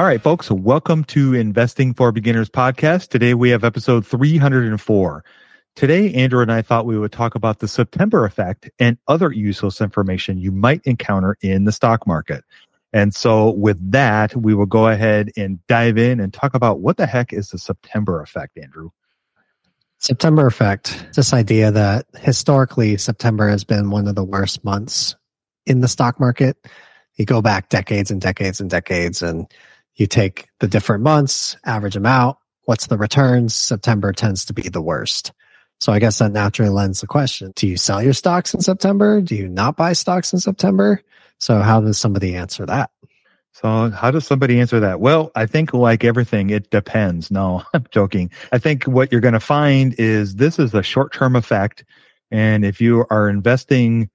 All right, folks, welcome to Investing for Beginners podcast. Today we have episode 304. Today, Andrew and I thought we would talk about the September effect and other useless information you might encounter in the stock market. And so with that, we will go ahead and dive in and talk about what the heck is the September effect, Andrew? September effect, this idea that historically September has been one of the worst months in the stock market. You go back decades and decades and decades and you take the different months, average them out. What's the returns? September tends to be the worst. So I guess that naturally lends the question. Do you sell your stocks in September? Do you not buy stocks in September? So how does somebody answer that? So how does somebody answer that? Well, I think like everything, it depends. No, I'm joking. I think what you're going to find is this is a short term effect. And if you are investing,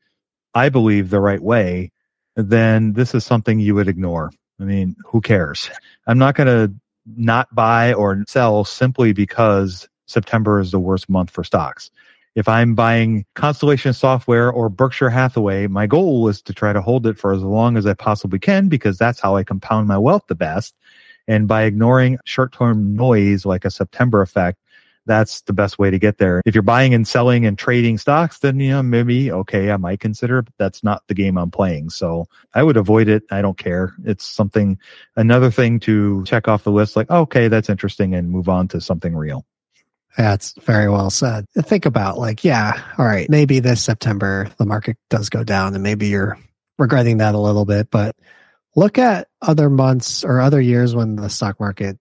I believe the right way, then this is something you would ignore. I mean, who cares? I'm not going to not buy or sell simply because September is the worst month for stocks. If I'm buying Constellation Software or Berkshire Hathaway, my goal is to try to hold it for as long as I possibly can because that's how I compound my wealth the best. And by ignoring short term noise like a September effect, that's the best way to get there. If you're buying and selling and trading stocks, then, you know, maybe, okay, I might consider, but that's not the game I'm playing. So I would avoid it. I don't care. It's something, another thing to check off the list, like, okay, that's interesting and move on to something real. That's very well said. Think about like, yeah, all right, maybe this September the market does go down and maybe you're regretting that a little bit, but look at other months or other years when the stock market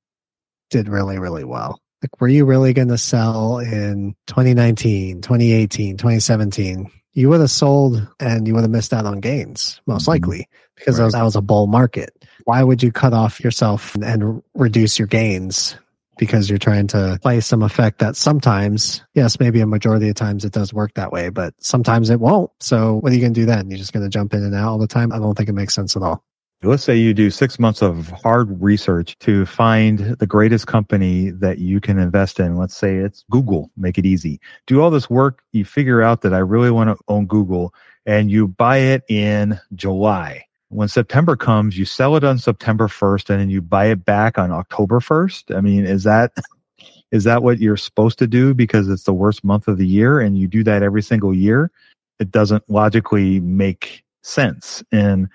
did really, really well. Like, were you really going to sell in 2019, 2018, 2017? You would have sold and you would have missed out on gains, most mm-hmm. likely, because right. that, was, that was a bull market. Why would you cut off yourself and, and reduce your gains because you're trying to play some effect that sometimes, yes, maybe a majority of times it does work that way, but sometimes it won't. So what are you going to do then? You're just going to jump in and out all the time? I don't think it makes sense at all. Let's say you do six months of hard research to find the greatest company that you can invest in. Let's say it's Google, make it easy. Do all this work. You figure out that I really want to own Google and you buy it in July. When September comes, you sell it on September 1st and then you buy it back on October 1st. I mean, is that, is that what you're supposed to do because it's the worst month of the year and you do that every single year? It doesn't logically make sense. And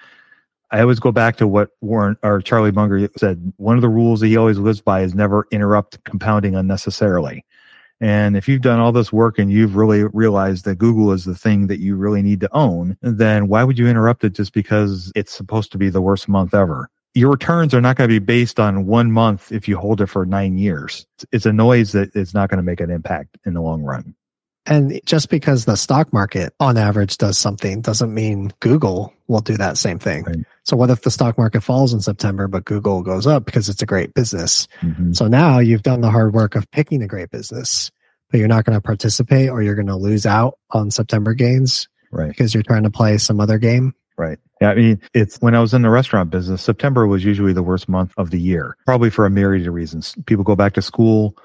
I always go back to what Warren or Charlie Munger said. One of the rules that he always lives by is never interrupt compounding unnecessarily. And if you've done all this work and you've really realized that Google is the thing that you really need to own, then why would you interrupt it just because it's supposed to be the worst month ever? Your returns are not going to be based on one month if you hold it for nine years. It's a noise that is not going to make an impact in the long run. And just because the stock market on average does something doesn't mean Google will do that same thing. Right. So what if the stock market falls in September, but Google goes up because it's a great business? Mm-hmm. So now you've done the hard work of picking a great business, but you're not going to participate or you're going to lose out on September gains. Right. Because you're trying to play some other game. Right. Yeah. I mean, it's when I was in the restaurant business, September was usually the worst month of the year, probably for a myriad of reasons. People go back to school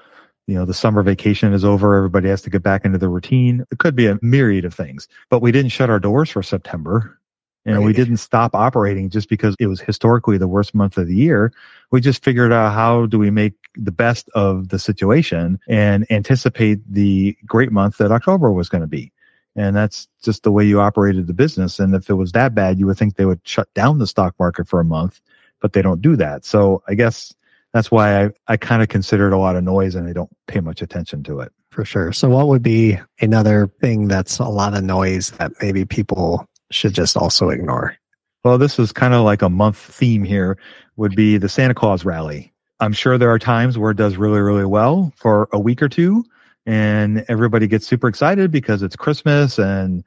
you know, the summer vacation is over. Everybody has to get back into the routine. It could be a myriad of things, but we didn't shut our doors for September. And we Right. didn't stop operating just because it was historically the worst month of the year. We just figured out how do we make the best of the situation and anticipate the great month that October was going to be. And that's just the way you operated the business. And if it was that bad, you would think they would shut down the stock market for a month, but they don't do that. So I guess that's why I, I kind of consider it a lot of noise and I don't pay much attention to it. for sure. So, what would be another thing that's a lot of noise that maybe people should just also ignore? Well, this is kind of like a month theme here would be the Santa Claus rally. I'm sure there are times where it does really, really well for a week or two and everybody gets super excited because it's Christmas and,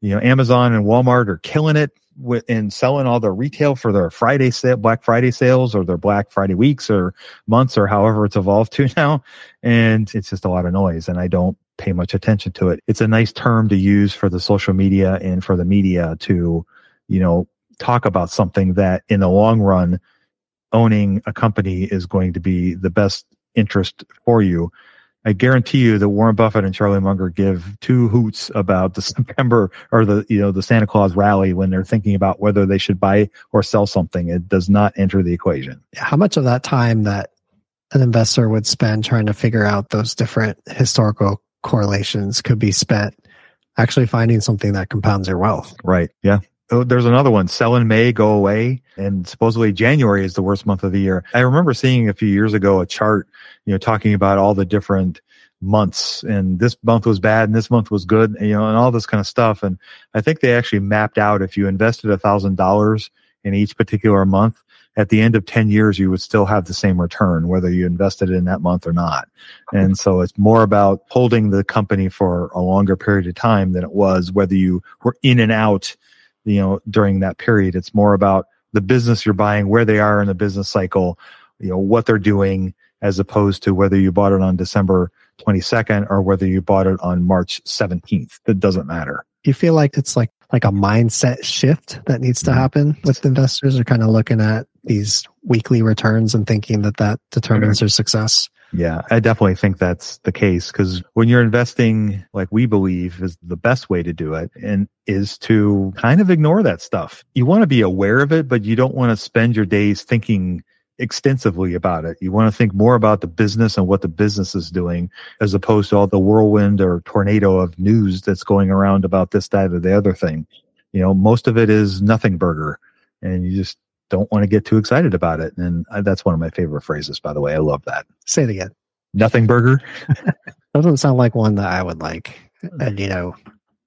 you know, Amazon and Walmart are killing it with in selling all their retail for their Friday sale, Black Friday sales or their Black Friday weeks or months or however it's evolved to now. And it's just a lot of noise and I don't pay much attention to it. It's a nice term to use for the social media and for the media to, you know, talk about something that in the long run owning a company is going to be the best interest for you. I guarantee you that Warren Buffett and Charlie Munger give two hoots about the September or the you know the Santa Claus rally when they're thinking about whether they should buy or sell something. It does not enter the equation. How much of that time that an investor would spend trying to figure out those different historical correlations could be spent actually finding something that compounds your wealth? Right. Yeah. Oh, there's another one. Sell in May, go away. And supposedly January is the worst month of the year. I remember seeing a few years ago a chart, you know, talking about all the different months and this month was bad and this month was good, you know, and all this kind of stuff. And I think they actually mapped out if you invested a thousand dollars in each particular month, at the end of 10 years, you would still have the same return, whether you invested in that month or not. And so it's more about holding the company for a longer period of time than it was whether you were in and out, you know, during that period. It's more about the business you're buying, where they are in the business cycle, you know, what they're doing, as opposed to whether you bought it on December 22nd or whether you bought it on March 17th. It doesn't matter. You feel like it's like like a mindset shift that needs to mm-hmm. happen with investors are kind of looking at these weekly returns and thinking that that determines mm-hmm. their success. Yeah, I definitely think that's the case because when you're investing, like we believe is the best way to do it and is to kind of ignore that stuff. You want to be aware of it, but you don't want to spend your days thinking extensively about it. You want to think more about the business and what the business is doing as opposed to all the whirlwind or tornado of news that's going around about this, that, or the other thing. You know, most of it is nothing burger and you just don't want to get too excited about it. And I, that's one of my favorite phrases, by the way. I love that. Say it again. Nothing burger. Doesn't sound like one that I would like. Uh. And you know,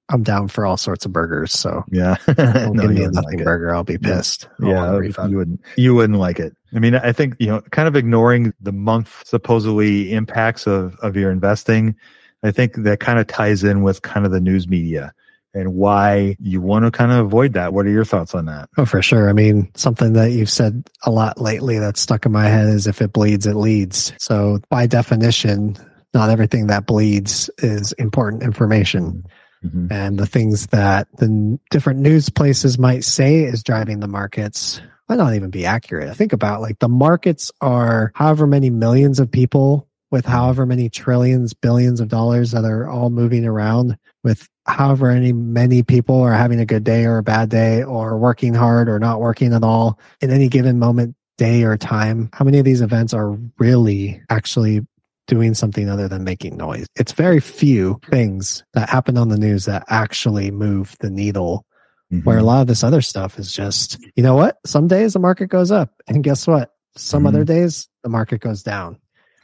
I'm down for all sorts of burgers. So Yeah. don't No, give me a nothing like burger. I'll be pissed. A Yeah, you wouldn't. You wouldn't like it. I mean, I think you know, kind of ignoring the month supposedly impacts of of your investing. I think that kind of ties in with kind of the news media and why you want to kind of avoid that. What are your thoughts on that? Oh, for sure. I mean, something that you've said a lot lately that's stuck in my head is if it bleeds, it leads. So by definition, not everything that bleeds is important information. Mhm. And the things that the different news places might say is driving the markets might not even be accurate. I think about like the markets are however many millions of people with however many trillions, billions of dollars that are all moving around with however many many people are having a good day or a bad day or working hard or not working at all in any given moment, day or time. How many of these events are really actually doing something other than making noise? It's very few things that happen on the news that actually move the needle where a Mhm. lot of this other stuff is just, you know what? Some days the market goes up, and guess what? Some Mhm. other days the market goes down.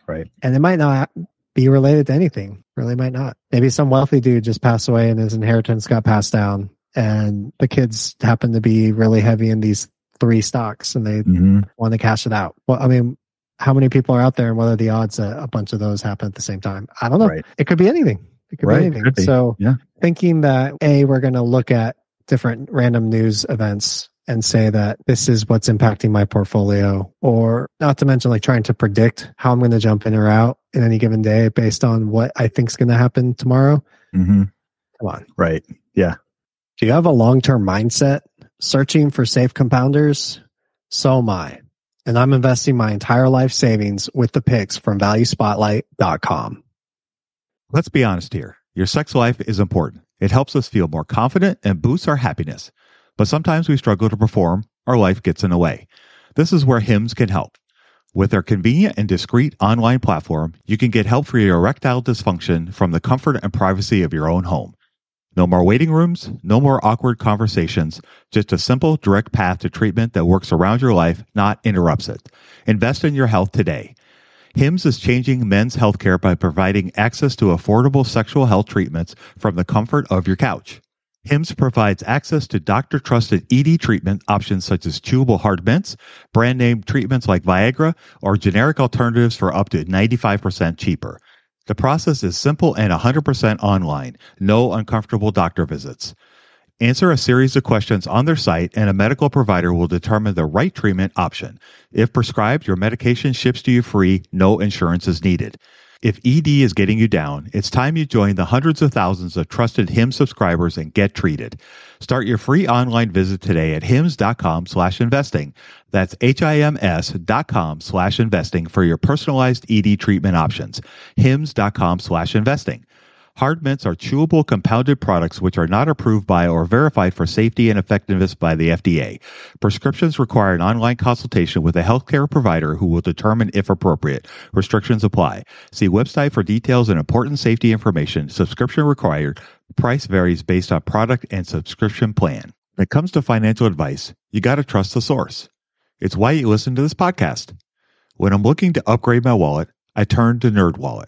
Right. And it might not be related to anything. Really might not. Maybe some wealthy dude just passed away and his inheritance got passed down, and the kids happen to be really heavy in these three stocks and they Mhm. want to cash it out. Well, I mean, how many people are out there and what are the odds that a bunch of those happen at the same time? I don't know. Right. It could be anything. It could Right, be anything. could be. So Yeah. thinking that A, we're going to look at different random news events and say that this is what's impacting my portfolio, or not to mention like trying to predict how I'm going to jump in or out in any given day based on what I think is going to happen tomorrow. Mhm. Come on. Right. Yeah. Do you have a long term mindset? Searching for safe compounders? So am I. and I'm investing my entire life savings with the picks from valuespotlight.com. Let's be honest here. Your sex life is important. It helps us feel more confident and boosts our happiness. But sometimes we struggle to perform, our life gets in the way. This is where Hims can help. With their convenient and discreet online platform, you can get help for your erectile dysfunction from the comfort and privacy of your own home. No more waiting rooms, no more awkward conversations, just a simple, direct path to treatment that works around your life, not interrupts it. Invest in your health today. HIMS is changing men's healthcare by providing access to affordable sexual health treatments from the comfort of your couch. HIMS provides access to doctor trusted ED treatment options such as chewable hard mints, brand name treatments like Viagra, or generic alternatives for up to 95% cheaper. The process is simple and 100% online, no uncomfortable doctor visits. Answer a series of questions on their site, and a medical provider will determine the right treatment option. If prescribed, your medication ships to you free, no insurance is needed. If ED is getting you down, it's time you join the hundreds of thousands of trusted HIM subscribers and get treated. Start your free online visit today at hims.com slash investing. That's H-I-M-S dot com slash investing for your personalized ED treatment options. hims.com slash investing. Hard mints are chewable compounded products which are not approved by or verified for safety and effectiveness by the FDA. Prescriptions require an online consultation with a healthcare provider who will determine if appropriate. Restrictions apply. See website for details and important safety information. Subscription required. Price varies based on product and subscription plan. When it comes to financial advice, you got to trust the source. It's why you listen to this podcast. When I'm looking to upgrade my wallet, I turn to NerdWallet.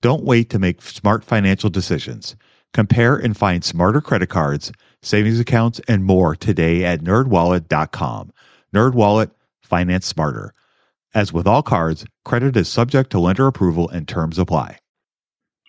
Don't wait to make smart financial decisions. Compare and find smarter credit cards, savings accounts, and more today at nerdwallet.com. Nerdwallet, finance smarter. As with all cards, credit is subject to lender approval and terms apply.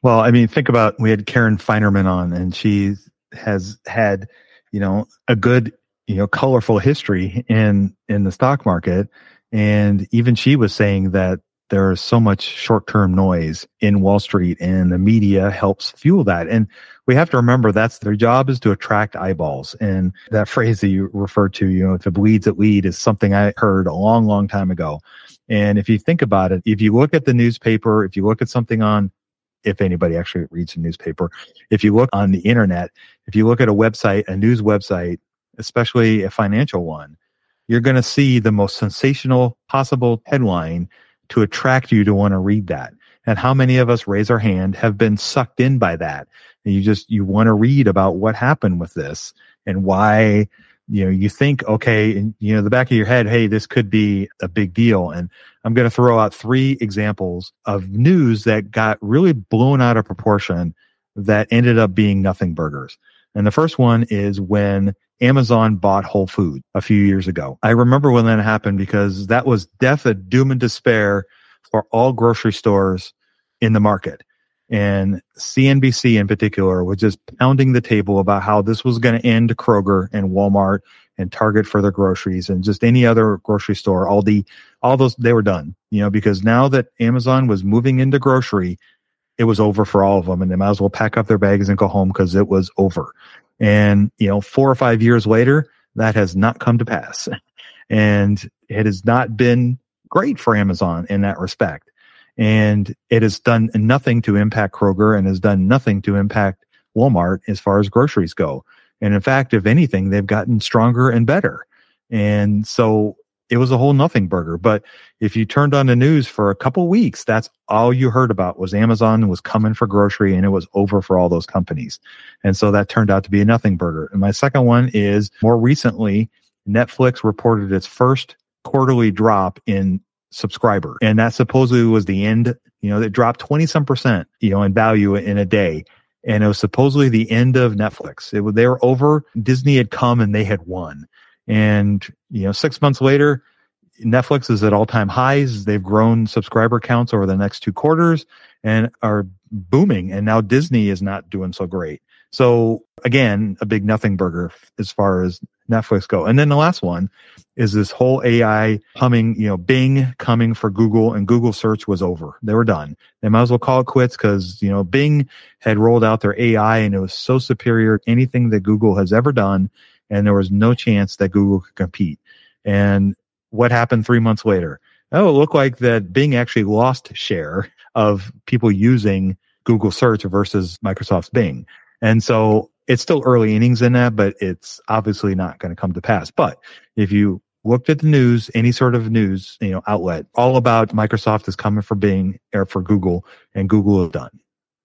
Well, I mean, think about we had Karen Finerman on, and she has had, you know, a good, you know, colorful history in in the stock market, and even she was saying that there is so much short-term noise in Wall Street and the media helps fuel that. And we have to remember that's their job is to attract eyeballs. And that phrase that you referred to, you know, if it bleeds, it lead is something I heard a long, long time ago. And if you think about it, if you look at the newspaper, if you look at something on if anybody actually reads a newspaper, if you look on the internet, if you look at a website, a news website, especially a financial one, you're going to see the most sensational possible headline to attract you to want to read that. And how many of us raise our hand have been sucked in by that? And you just, you want to read about what happened with this and why, you know, you think, okay, in, you know, the back of your head, hey, this could be a big deal. And I'm going to throw out three examples of news that got really blown out of proportion that ended up being nothing burgers. And the first one is when Amazon bought Whole Food a few years ago. I remember when that happened because that was death and doom and despair for all grocery stores in the market. And CNBC in particular was just pounding the table about how this was going to end Kroger and Walmart and Target for their groceries and just any other grocery store, all the, all those, they were done, you know, because now that Amazon was moving into grocery, it was over for all of them and they might as well pack up their bags and go home because it was over. And, you know, four or five years later, that has not come to pass. And it has not been great for Amazon in that respect. And it has done nothing to impact Kroger and has done nothing to impact Walmart as far as groceries go. And in fact, if anything, they've gotten stronger and better. And so it was a whole nothing burger. But if you turned on the news for a couple weeks, that's all you heard about was Amazon was coming for grocery and it was over for all those companies. And so that turned out to be a nothing burger. And my second one is more recently, Netflix reported its first quarterly drop in subscriber. And that supposedly was the end, you know, it dropped 20 some percent, you know, in value in a day. And it was supposedly the end of Netflix. It, they were over. Disney had come and they had won. And, you know, six months later, Netflix is at all time highs. They've grown subscriber counts over the next two quarters and are booming. And now Disney is not doing so great. So again, a big nothing burger as far as Netflix go. And then the last one is this whole AI humming, you know, Bing coming for Google and Google search was over. They were done. They might as well call it quits because, you know, Bing had rolled out their AI and it was so superior to anything that Google has ever done. And there was no chance that Google could compete. And what happened three months later? Oh, it looked like that Bing actually lost share of people using Google search versus Microsoft's Bing. And so it's still early innings in that, but it's obviously not going to come to pass. But if you looked at the news, any sort of news, you know, outlet, all about Microsoft is coming for Bing or for Google and Google is done.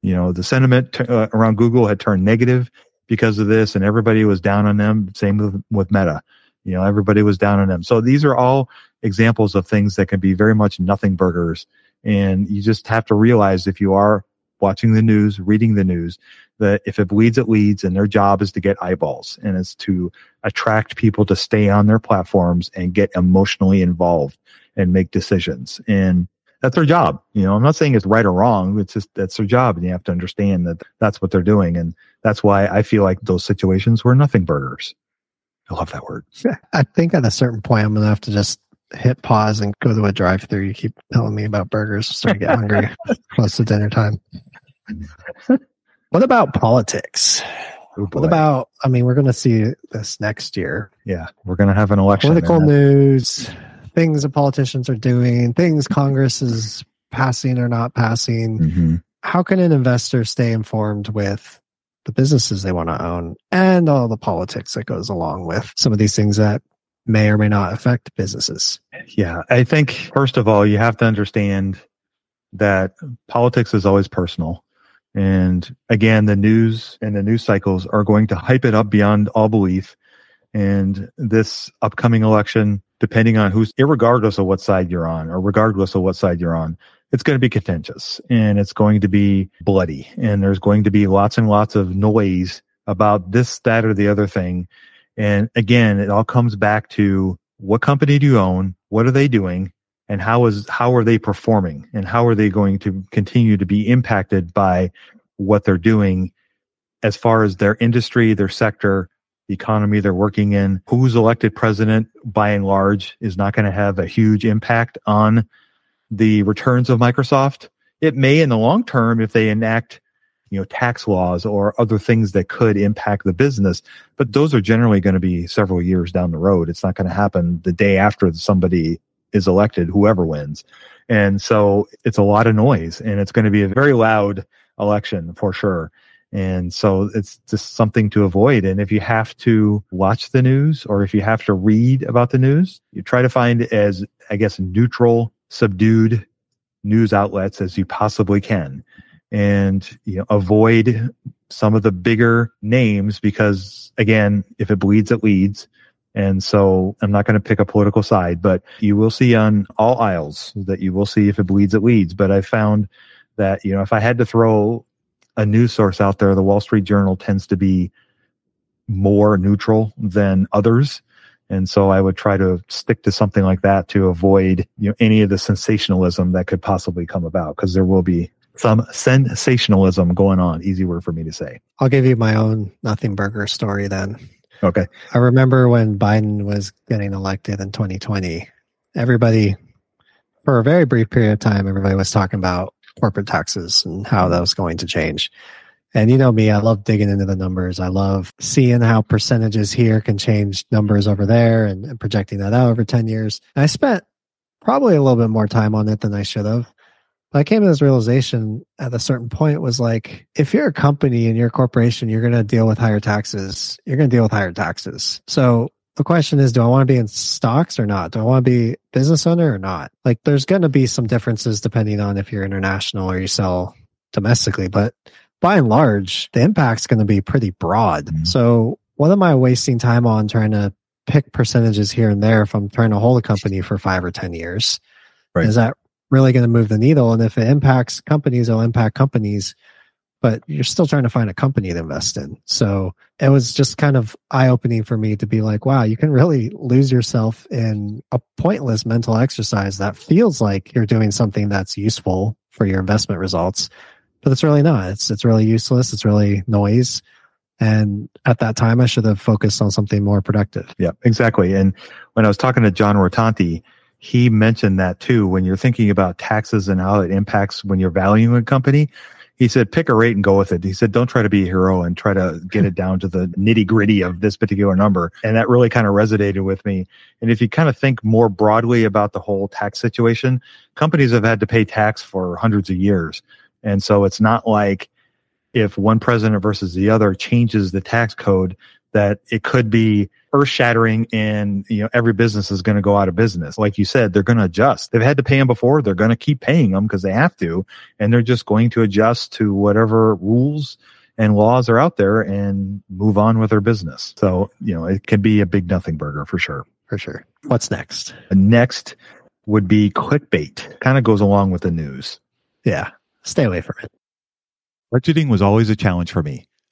You know, the sentiment t- uh, around Google had turned negative because of this and everybody was down on them. Same with, with Meta. You know, everybody was down on them. So these are all examples of things that can be very much nothing burgers. And you just have to realize if you are watching the news, reading the news, that if it bleeds, it leads, and their job is to get eyeballs and it's to attract people to stay on their platforms and get emotionally involved and make decisions. And that's their job. You know, I'm not saying it's right or wrong. It's just that's their job, and you have to understand that that's what they're doing, and that's why I feel like those situations were nothing burgers. I love that word. I think at a certain point, I'm going to have to just hit pause and go to a drive through. You keep telling me about burgers. I'm starting to get hungry close to dinner time. What about politics? Oh, what about, I mean, we're going to see this next year. Yeah, we're going to have an election. Political news, things that politicians are doing, things Congress is passing or not passing. Mm-hmm. How can an investor stay informed with the businesses they want to own and all the politics that goes along with some of these things that may or may not affect businesses. Yeah, I think first of all, you have to understand that politics is always personal. And again, the news and the news cycles are going to hype it up beyond all belief. And this upcoming election, depending on who's, regardless of what side you're on or regardless of what side you're on, it's going to be contentious and it's going to be bloody and there's going to be lots and lots of noise about this, that, or the other thing. And again, it all comes back to what company do you own? What are they doing? And how is, how are they performing? And how are they going to continue to be impacted by what they're doing as far as their industry, their sector, the economy they're working in? Who's elected president by and large is not going to have a huge impact on the returns of Microsoft. It may in the long term if they enact, you know, tax laws or other things that could impact the business, but those are generally going to be several years down the road. It's not going to happen the day after somebody is elected, whoever wins. And so it's a lot of noise and it's going to be a very loud election for sure. And so it's just something to avoid. And if you have to watch the news or if you have to read about the news, you try to find as, I guess, neutral subdued news outlets as you possibly can. And you know avoid some of the bigger names because again if it bleeds it leads. And so i'm not going to pick a political side but you will see on all aisles that you will see if it bleeds it leads. But i found that you know if i had to throw a news source out there the wall street journal tends to be more neutral than others and so I would try to stick to something like that to avoid you know, any of the sensationalism that could possibly come about because there will be some sensationalism going on. Easy word for me to say. I'll give you my own nothing burger story then. Okay. I remember when Biden was getting elected in 2020, everybody, for a very brief period of time, everybody was talking about corporate taxes and how that was going to change. And you know me, I love digging into the numbers. I love seeing how percentages here can change numbers over there and, and projecting that out over 10 years. And I spent probably a little bit more time on it than I should have. But I came to this realization at a certain point was like, if you're a company and you're a corporation, you're going to deal with higher taxes. You're going to deal with higher taxes. So the question is, do I want to be in stocks or not? Do I want to be business owner or not? Like there's going to be some differences depending on if you're international or you sell domestically, but by and large, the impact's going to be pretty broad. Mm-hmm. So what am I wasting time on trying to pick percentages here and there if I'm trying to hold a company for five or 10 years? Right. Is that really going to move the needle? And if it impacts companies, it'll impact companies. But you're still trying to find a company to invest in. So it was just kind of eye opening for me to be like, wow, you can really lose yourself in a pointless mental exercise that feels like you're doing something that's useful for your investment results, but it's really not. It's, it's really useless. It's really noise. And at that time, I should have focused on something more productive. Yeah, exactly. And when I was talking to John Rotonti, he mentioned that too. When you're thinking about taxes and how it impacts when you're valuing a company, he said, pick a rate and go with it. He said, don't try to be a hero and try to get it down to the nitty gritty of this particular number. And that really kind of resonated with me. And if you kind of think more broadly about the whole tax situation, companies have had to pay tax for hundreds of years. And so it's not like if one president versus the other changes the tax code, that it could be earth shattering and you know every business is going to go out of business like you said they're going to adjust they've had to pay them before they're going to keep paying them because they have to and they're just going to adjust to whatever rules and laws are out there and move on with their business so you know it can be a big nothing burger for sure For sure. What's next? next would be clickbait kind of goes along with the news Yeah. Stay away from it. Budgeting was always a challenge for me.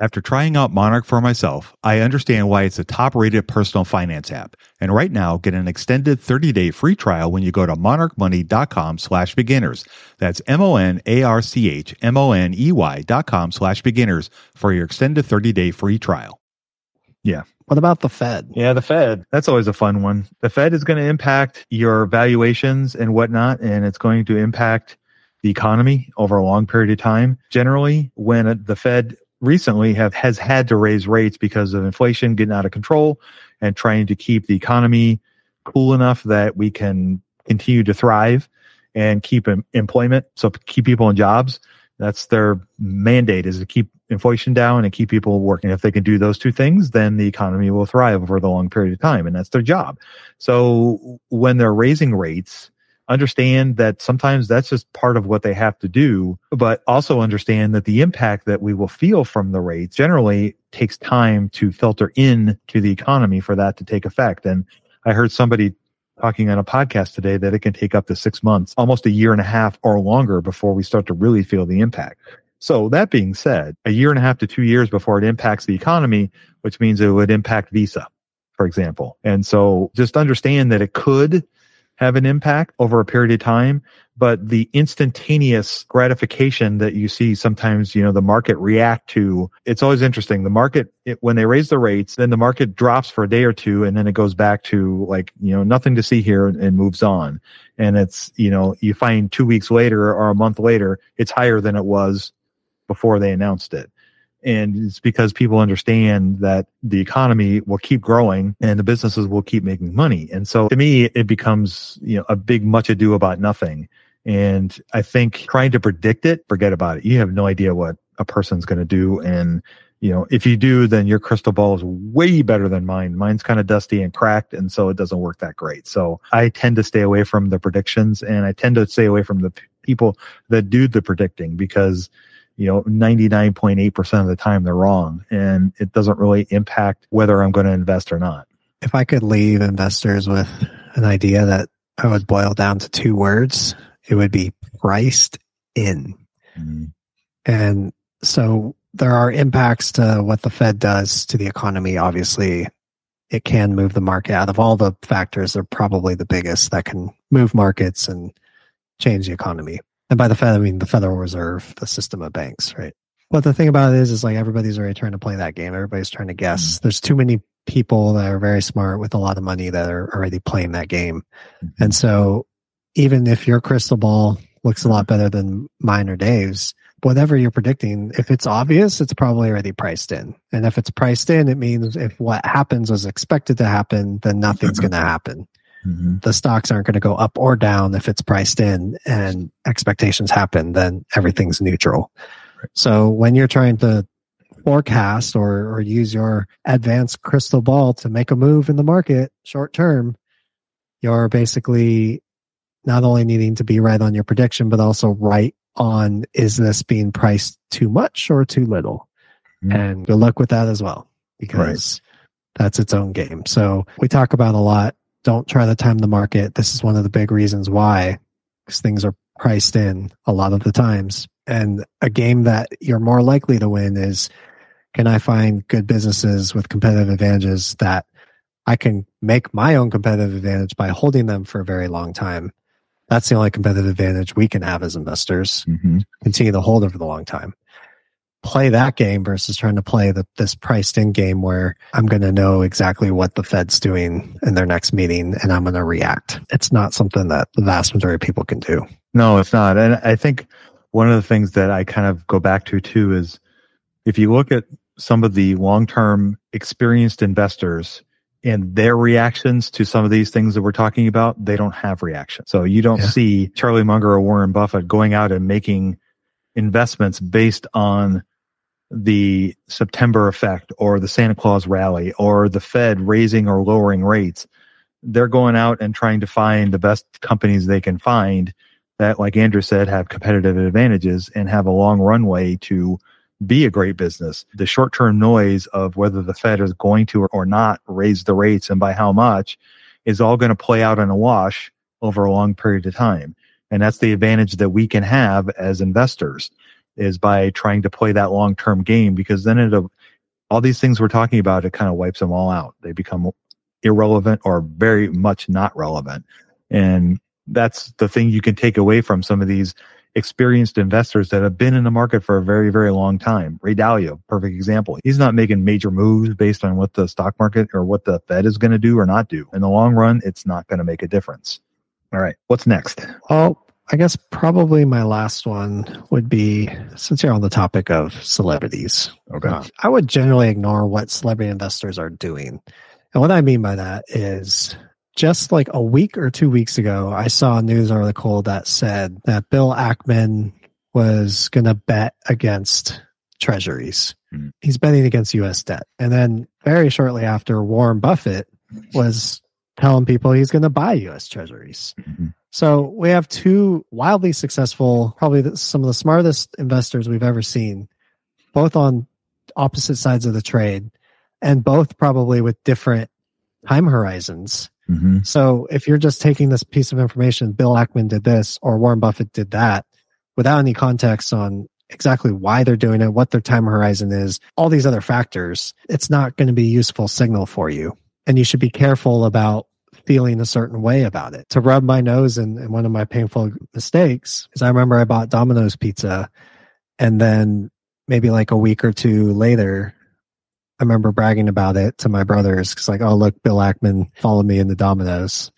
After trying out Monarch for myself, I understand why it's a top rated personal finance app. And right now, get an extended 30 day free trial when you go to monarchmoney.com slash beginners. That's M O N A R C H M O N E Y dot com slash beginners for your extended 30 day free trial. Yeah. What about the Fed? Yeah, the Fed. That's always a fun one. The Fed is going to impact your valuations and whatnot, and it's going to impact the economy over a long period of time. Generally, when the Fed recently have has had to raise rates because of inflation getting out of control and trying to keep the economy cool enough that we can continue to thrive and keep em- employment, so keep people in jobs. That's their mandate is to keep inflation down and keep people working. If they can do those two things, then the economy will thrive over the long period of time. And that's their job. So when they're raising rates, understand that sometimes that's just part of what they have to do, but also understand that the impact that we will feel from the rates generally takes time to filter in to the economy for that to take effect. And I heard somebody talking on a podcast today that it can take up to six months, almost a year and a half or longer before we start to really feel the impact. So that being said, a year and a half to two years before it impacts the economy, which means it would impact Visa, for example. And so just understand that it could have an impact over a period of time, but the instantaneous gratification that you see sometimes, you know, the market react to, it's always interesting. The market, it, when they raise the rates, then the market drops for a day or two and then it goes back to like, you know, nothing to see here and, and moves on. And it's, you know, you find two weeks later or a month later, it's higher than it was before they announced it. And it's because people understand that the economy will keep growing and the businesses will keep making money. And so to me, it becomes, you know, a big much ado about nothing. And I think trying to predict it, forget about it. You have no idea what a person's going to do. And, you know, if you do, then your crystal ball is way better than mine. Mine's kind of dusty and cracked. And so it doesn't work that great. So I tend to stay away from the predictions and I tend to stay away from the people that do the predicting because you know 99.8% of the time they're wrong and it doesn't really impact whether i'm going to invest or not If I could leave investors with an idea that I would boil down to two words, it would be priced in. Mm-hmm. And so there are impacts to what the Fed does to the economy. Obviously, it can move the market. Out of all the factors, they're probably the biggest that can move markets and change the economy. And by the Fed, I mean the Federal Reserve, the system of banks, right? But the thing about it is, is like everybody's already trying to play that game. Everybody's trying to guess. Mm-hmm. There's too many people that are very smart with a lot of money that are already playing that game. Mm-hmm. And so even if your crystal ball looks a lot mm-hmm. better than mine or Dave's, whatever you're predicting, if it's obvious, it's probably already priced in. And if it's priced in, it means if what happens was expected to happen, then nothing's going to happen. Mhm. The stocks aren't going to go up or down if it's priced in and expectations happen, then everything's neutral. So when you're trying to forecast or, or use your advanced crystal ball to make a move in the market short term, you're basically not only needing to be right on your prediction, but also right on is this being priced too much or too little? Mhm. And good luck with that as well, because that's its own game. So we talk about a lot. Don't try to time the market. This is one of the big reasons why, because things are priced in a lot of the times. And a game that you're more likely to win is can I find good businesses with competitive advantages that I can make my own competitive advantage by holding them for a very long time? That's the only competitive advantage we can have as investors. Mhm. Continue to hold over the long time. Play that game versus trying to play the, this priced in game where I'm going to know exactly what the Fed's doing in their next meeting and I'm going to react. It's not something that the vast majority of people can do. No, it's not. And I think one of the things that I kind of go back to too is if you look at some of the long term experienced investors and their reactions to some of these things that we're talking about, they don't have reaction. So you don't Yeah. see Charlie Munger or Warren Buffett going out and making investments based on the September effect or the Santa Claus rally or the Fed raising or lowering rates. They're going out and trying to find the best companies they can find that, like Andrew said, have competitive advantages and have a long runway to be a great business. The short term noise of whether the Fed is going to or not raise the rates and by how much is all going to play out in a wash over a long period of time. And that's the advantage that we can have as investors is by trying to play that long term game because then it all these things we're talking about, it kind of wipes them all out. They become irrelevant or very much not relevant. And that's the thing you can take away from some of these experienced investors that have been in the market for a very, very long time. Ray Dalio, perfect example. He's not making major moves based on what the stock market or what the Fed is going to do or not do. In the long run, it's not going to make a difference. All right. What's next? Well, I guess probably my last one would be since you're on the topic of celebrities. Okay. Uh, I would generally ignore what celebrity investors are doing. And what I mean by that is just like a week or two weeks ago, I saw a news article that said that Bill Ackman was going to bet against treasuries. Mhm. He's betting against US debt. And then very shortly after, Warren Buffett was telling people he's going to buy US treasuries. Mhm. So we have two wildly successful, probably some of the smartest investors we've ever seen, both on opposite sides of the trade and both probably with different time horizons. Mm-hmm. So if you're just taking this piece of information, Bill Ackman did this or Warren Buffett did that without any context on exactly why they're doing it, what their time horizon is, all these other factors, it's not going to be a useful signal for you. And you should be careful about feeling a certain way about it. To rub my nose in, in one of my painful mistakes is I remember I bought Domino's pizza and then maybe like a week or two later, I remember bragging about it to my brothers because like, oh look, Bill Ackman followed me into Domino's.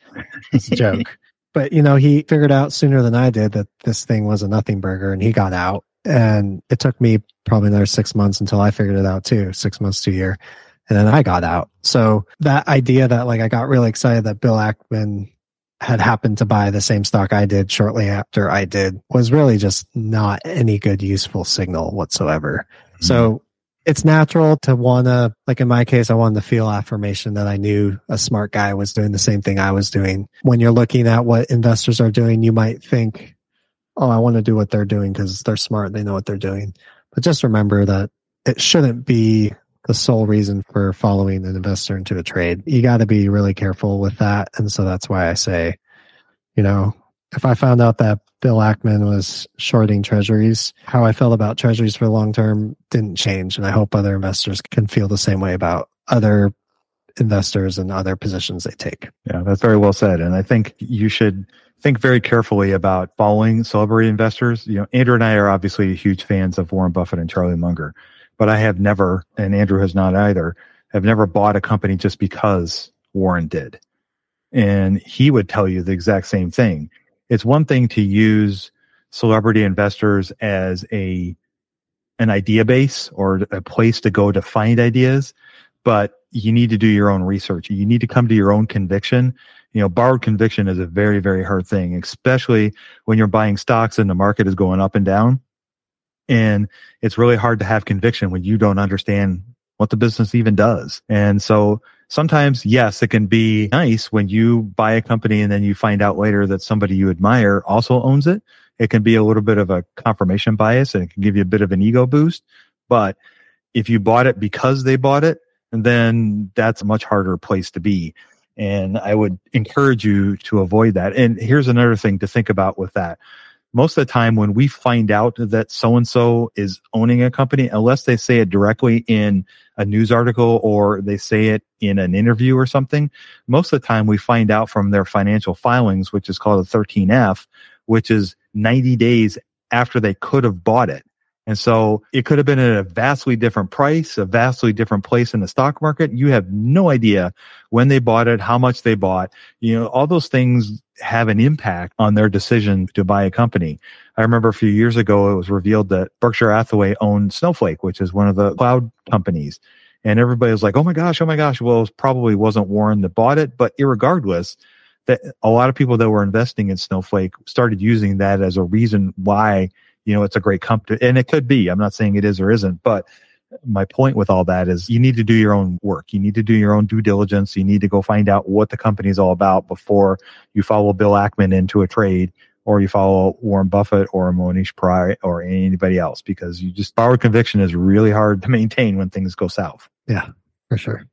It's a joke. But you know, he figured out sooner than I did that this thing was a nothing burger and he got out. And it took me probably another six months until I figured it out too, six months to a year. And then I got out. So that idea that like I got really excited that Bill Ackman had happened to buy the same stock I did shortly after I did was really just not any good useful signal whatsoever. So hmm. it's natural to want to, like in my case, I wanted to feel affirmation that I knew a smart guy was doing the same thing I was doing. When you're looking at what investors are doing, you might think, oh, I want to do what they're doing because they're smart. They know what they're doing. But just remember that it shouldn't be the sole reason for following an investor into a trade. You got to be really careful with that. And so that's why I say, you know, if I found out that Bill Ackman was shorting treasuries, how I felt about treasuries for the long term didn't change. And I hope other investors can feel the same way about other investors and other positions they take. Yeah, that's very well said. And I think you should think very carefully about following celebrity investors. You know, Andrew and I are obviously huge fans of Warren Buffett and Charlie Munger, but I have never, and Andrew has not either, have never bought a company just because Warren did. And he would tell you the exact same thing. It's one thing to use celebrity investors as a an idea base or a place to go to find ideas, but you need to do your own research. You need to come to your own conviction. You know, borrowed conviction is a very, very hard thing, especially when you're buying stocks and the market is going up and down. And it's really hard to have conviction when you don't understand what the business even does. And so sometimes, yes, it can be nice when you buy a company and then you find out later that somebody you admire also owns it. It can be a little bit of a confirmation bias and it can give you a bit of an ego boost. But if you bought it because they bought it, then that's a much harder place to be. And I would encourage you to avoid that. And here's another thing to think about with that. Most of the time when we find out that so and so is owning a company, unless they say it directly in a news article or they say it in an interview or something, most of the time we find out from their financial filings, which is called a 13F, which is 90 days after they could have bought it. And so it could have been at a vastly different price, a vastly different place in the stock market. You have no idea when they bought it, how much they bought. You know, all those things have an impact on their decision to buy a company. I remember a few years ago, it was revealed that Berkshire Hathaway owned Snowflake, which is one of the cloud companies. And everybody was like, oh my gosh, oh my gosh. Well, it probably wasn't Warren that bought it, but regardless, that a lot of people that were investing in Snowflake started using that as a reason why you know, it's a great company and it could be. I'm not saying it is or isn't, but my point with all that is you need to do your own work. You need to do your own due diligence. You need to go find out what the company is all about before you follow Bill Ackman into a trade or you follow Warren Buffett or Mohnish Pabrai or anybody else because you just borrowed conviction is really hard to maintain when things go south. Yeah, for sure.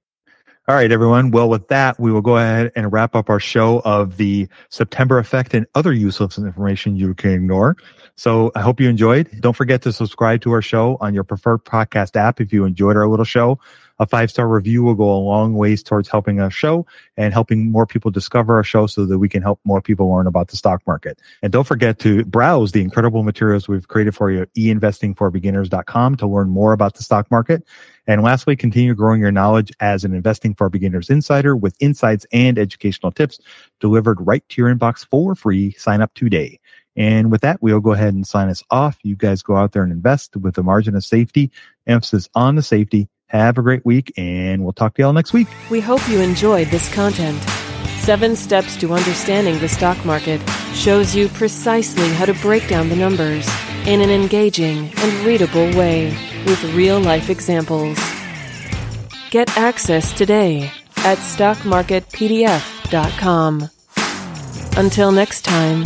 All right, everyone. Well, with that, we will go ahead and wrap up our show of the September effect and other useless information you can ignore. So I hope you enjoyed. Don't forget to subscribe to our show on your preferred podcast app if you enjoyed our little show. A five star review will go a long ways towards helping our show and helping more people discover our show so that we can help more people learn about the stock market. And don't forget to browse the incredible materials we've created for you at einvestingforbeginners.com to learn more about the stock market. And lastly, continue growing your knowledge as an investing for beginners insider with insights and educational tips delivered right to your inbox for free. Sign up today. And with that, we'll go ahead and sign us off. You guys go out there and invest with a margin of safety, emphasis on the safety. Have a great week, and we'll talk to y'all next week. We hope you enjoyed this content. Seven Steps to Understanding the Stock Market shows you precisely how to break down the numbers in an engaging and readable way with real life examples. Get access today at stockmarketpdf.com. Until next time,